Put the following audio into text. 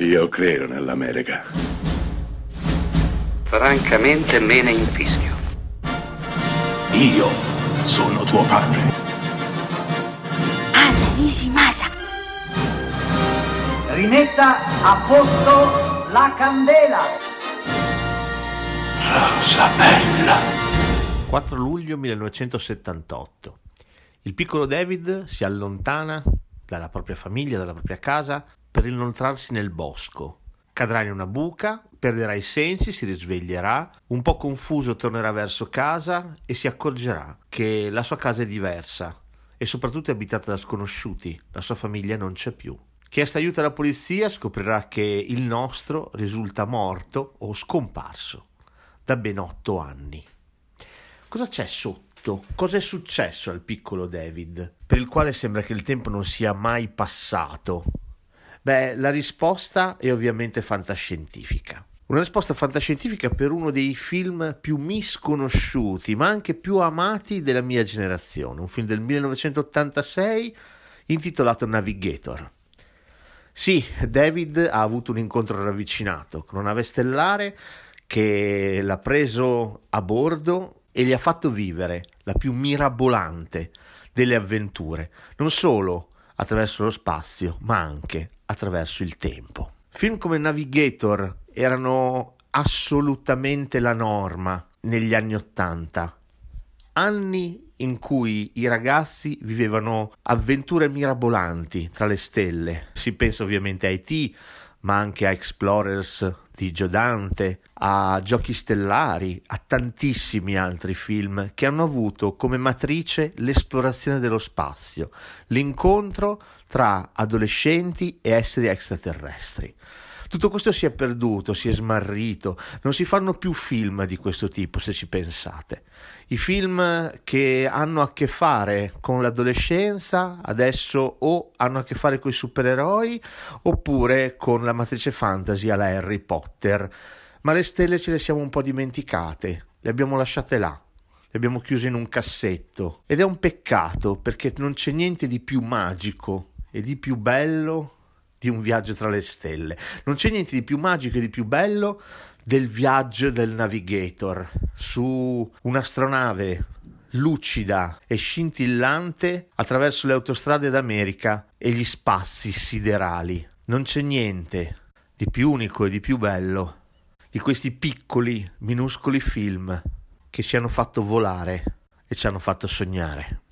Io credo nell'America. Francamente me ne infischio. Io sono tuo padre. Anna Nishimasa. Rimetta a posto la candela. Rosa bella. 4 luglio 1978. Il piccolo David si allontana dalla propria famiglia, dalla propria casa, per inoltrarsi nel bosco. Cadrà in una buca, perderà i sensi, si risveglierà, un po' confuso tornerà verso casa e si accorgerà che la sua casa è diversa e soprattutto è abitata da sconosciuti, la sua famiglia non c'è più. Chiesta aiuto alla polizia, scoprirà che il nostro risulta morto o scomparso da ben otto anni. Cosa c'è sotto? Cosa è successo al piccolo David, per il quale sembra che il tempo non sia mai passato? Beh, la risposta è ovviamente fantascientifica. Una risposta fantascientifica per uno dei film più misconosciuti, ma anche più amati della mia generazione, un film del 1986 intitolato Navigator. Sì, David ha avuto un incontro ravvicinato con una nave stellare che l'ha preso a bordo e gli ha fatto vivere la più mirabolante delle avventure, non solo attraverso lo spazio, ma anche attraverso il tempo. Film come Navigator erano assolutamente la norma negli anni Ottanta, anni in cui i ragazzi vivevano avventure mirabolanti tra le stelle. Si pensa ovviamente a E.T., ma anche a Explorers di Gio Dante, a Giochi Stellari, a tantissimi altri film che hanno avuto come matrice l'esplorazione dello spazio, l'incontro tra adolescenti e esseri extraterrestri. Tutto questo si è perduto, si è smarrito, non si fanno più film di questo tipo se ci pensate. I film che hanno a che fare con l'adolescenza adesso o hanno a che fare con i supereroi oppure con la matrice fantasy alla Harry Potter. Ma le stelle ce le siamo un po' dimenticate, le abbiamo lasciate là le abbiamo chiuse in un cassetto ed è un peccato perché non c'è niente di più magico e di più bello di un viaggio tra le stelle. Non c'è niente di più magico e di più bello del viaggio del navigator su un'astronave lucida e scintillante attraverso le autostrade d'America e gli spazi siderali. Non c'è niente di più unico e di più bello di questi piccoli, minuscoli film che ci hanno fatto volare e ci hanno fatto sognare.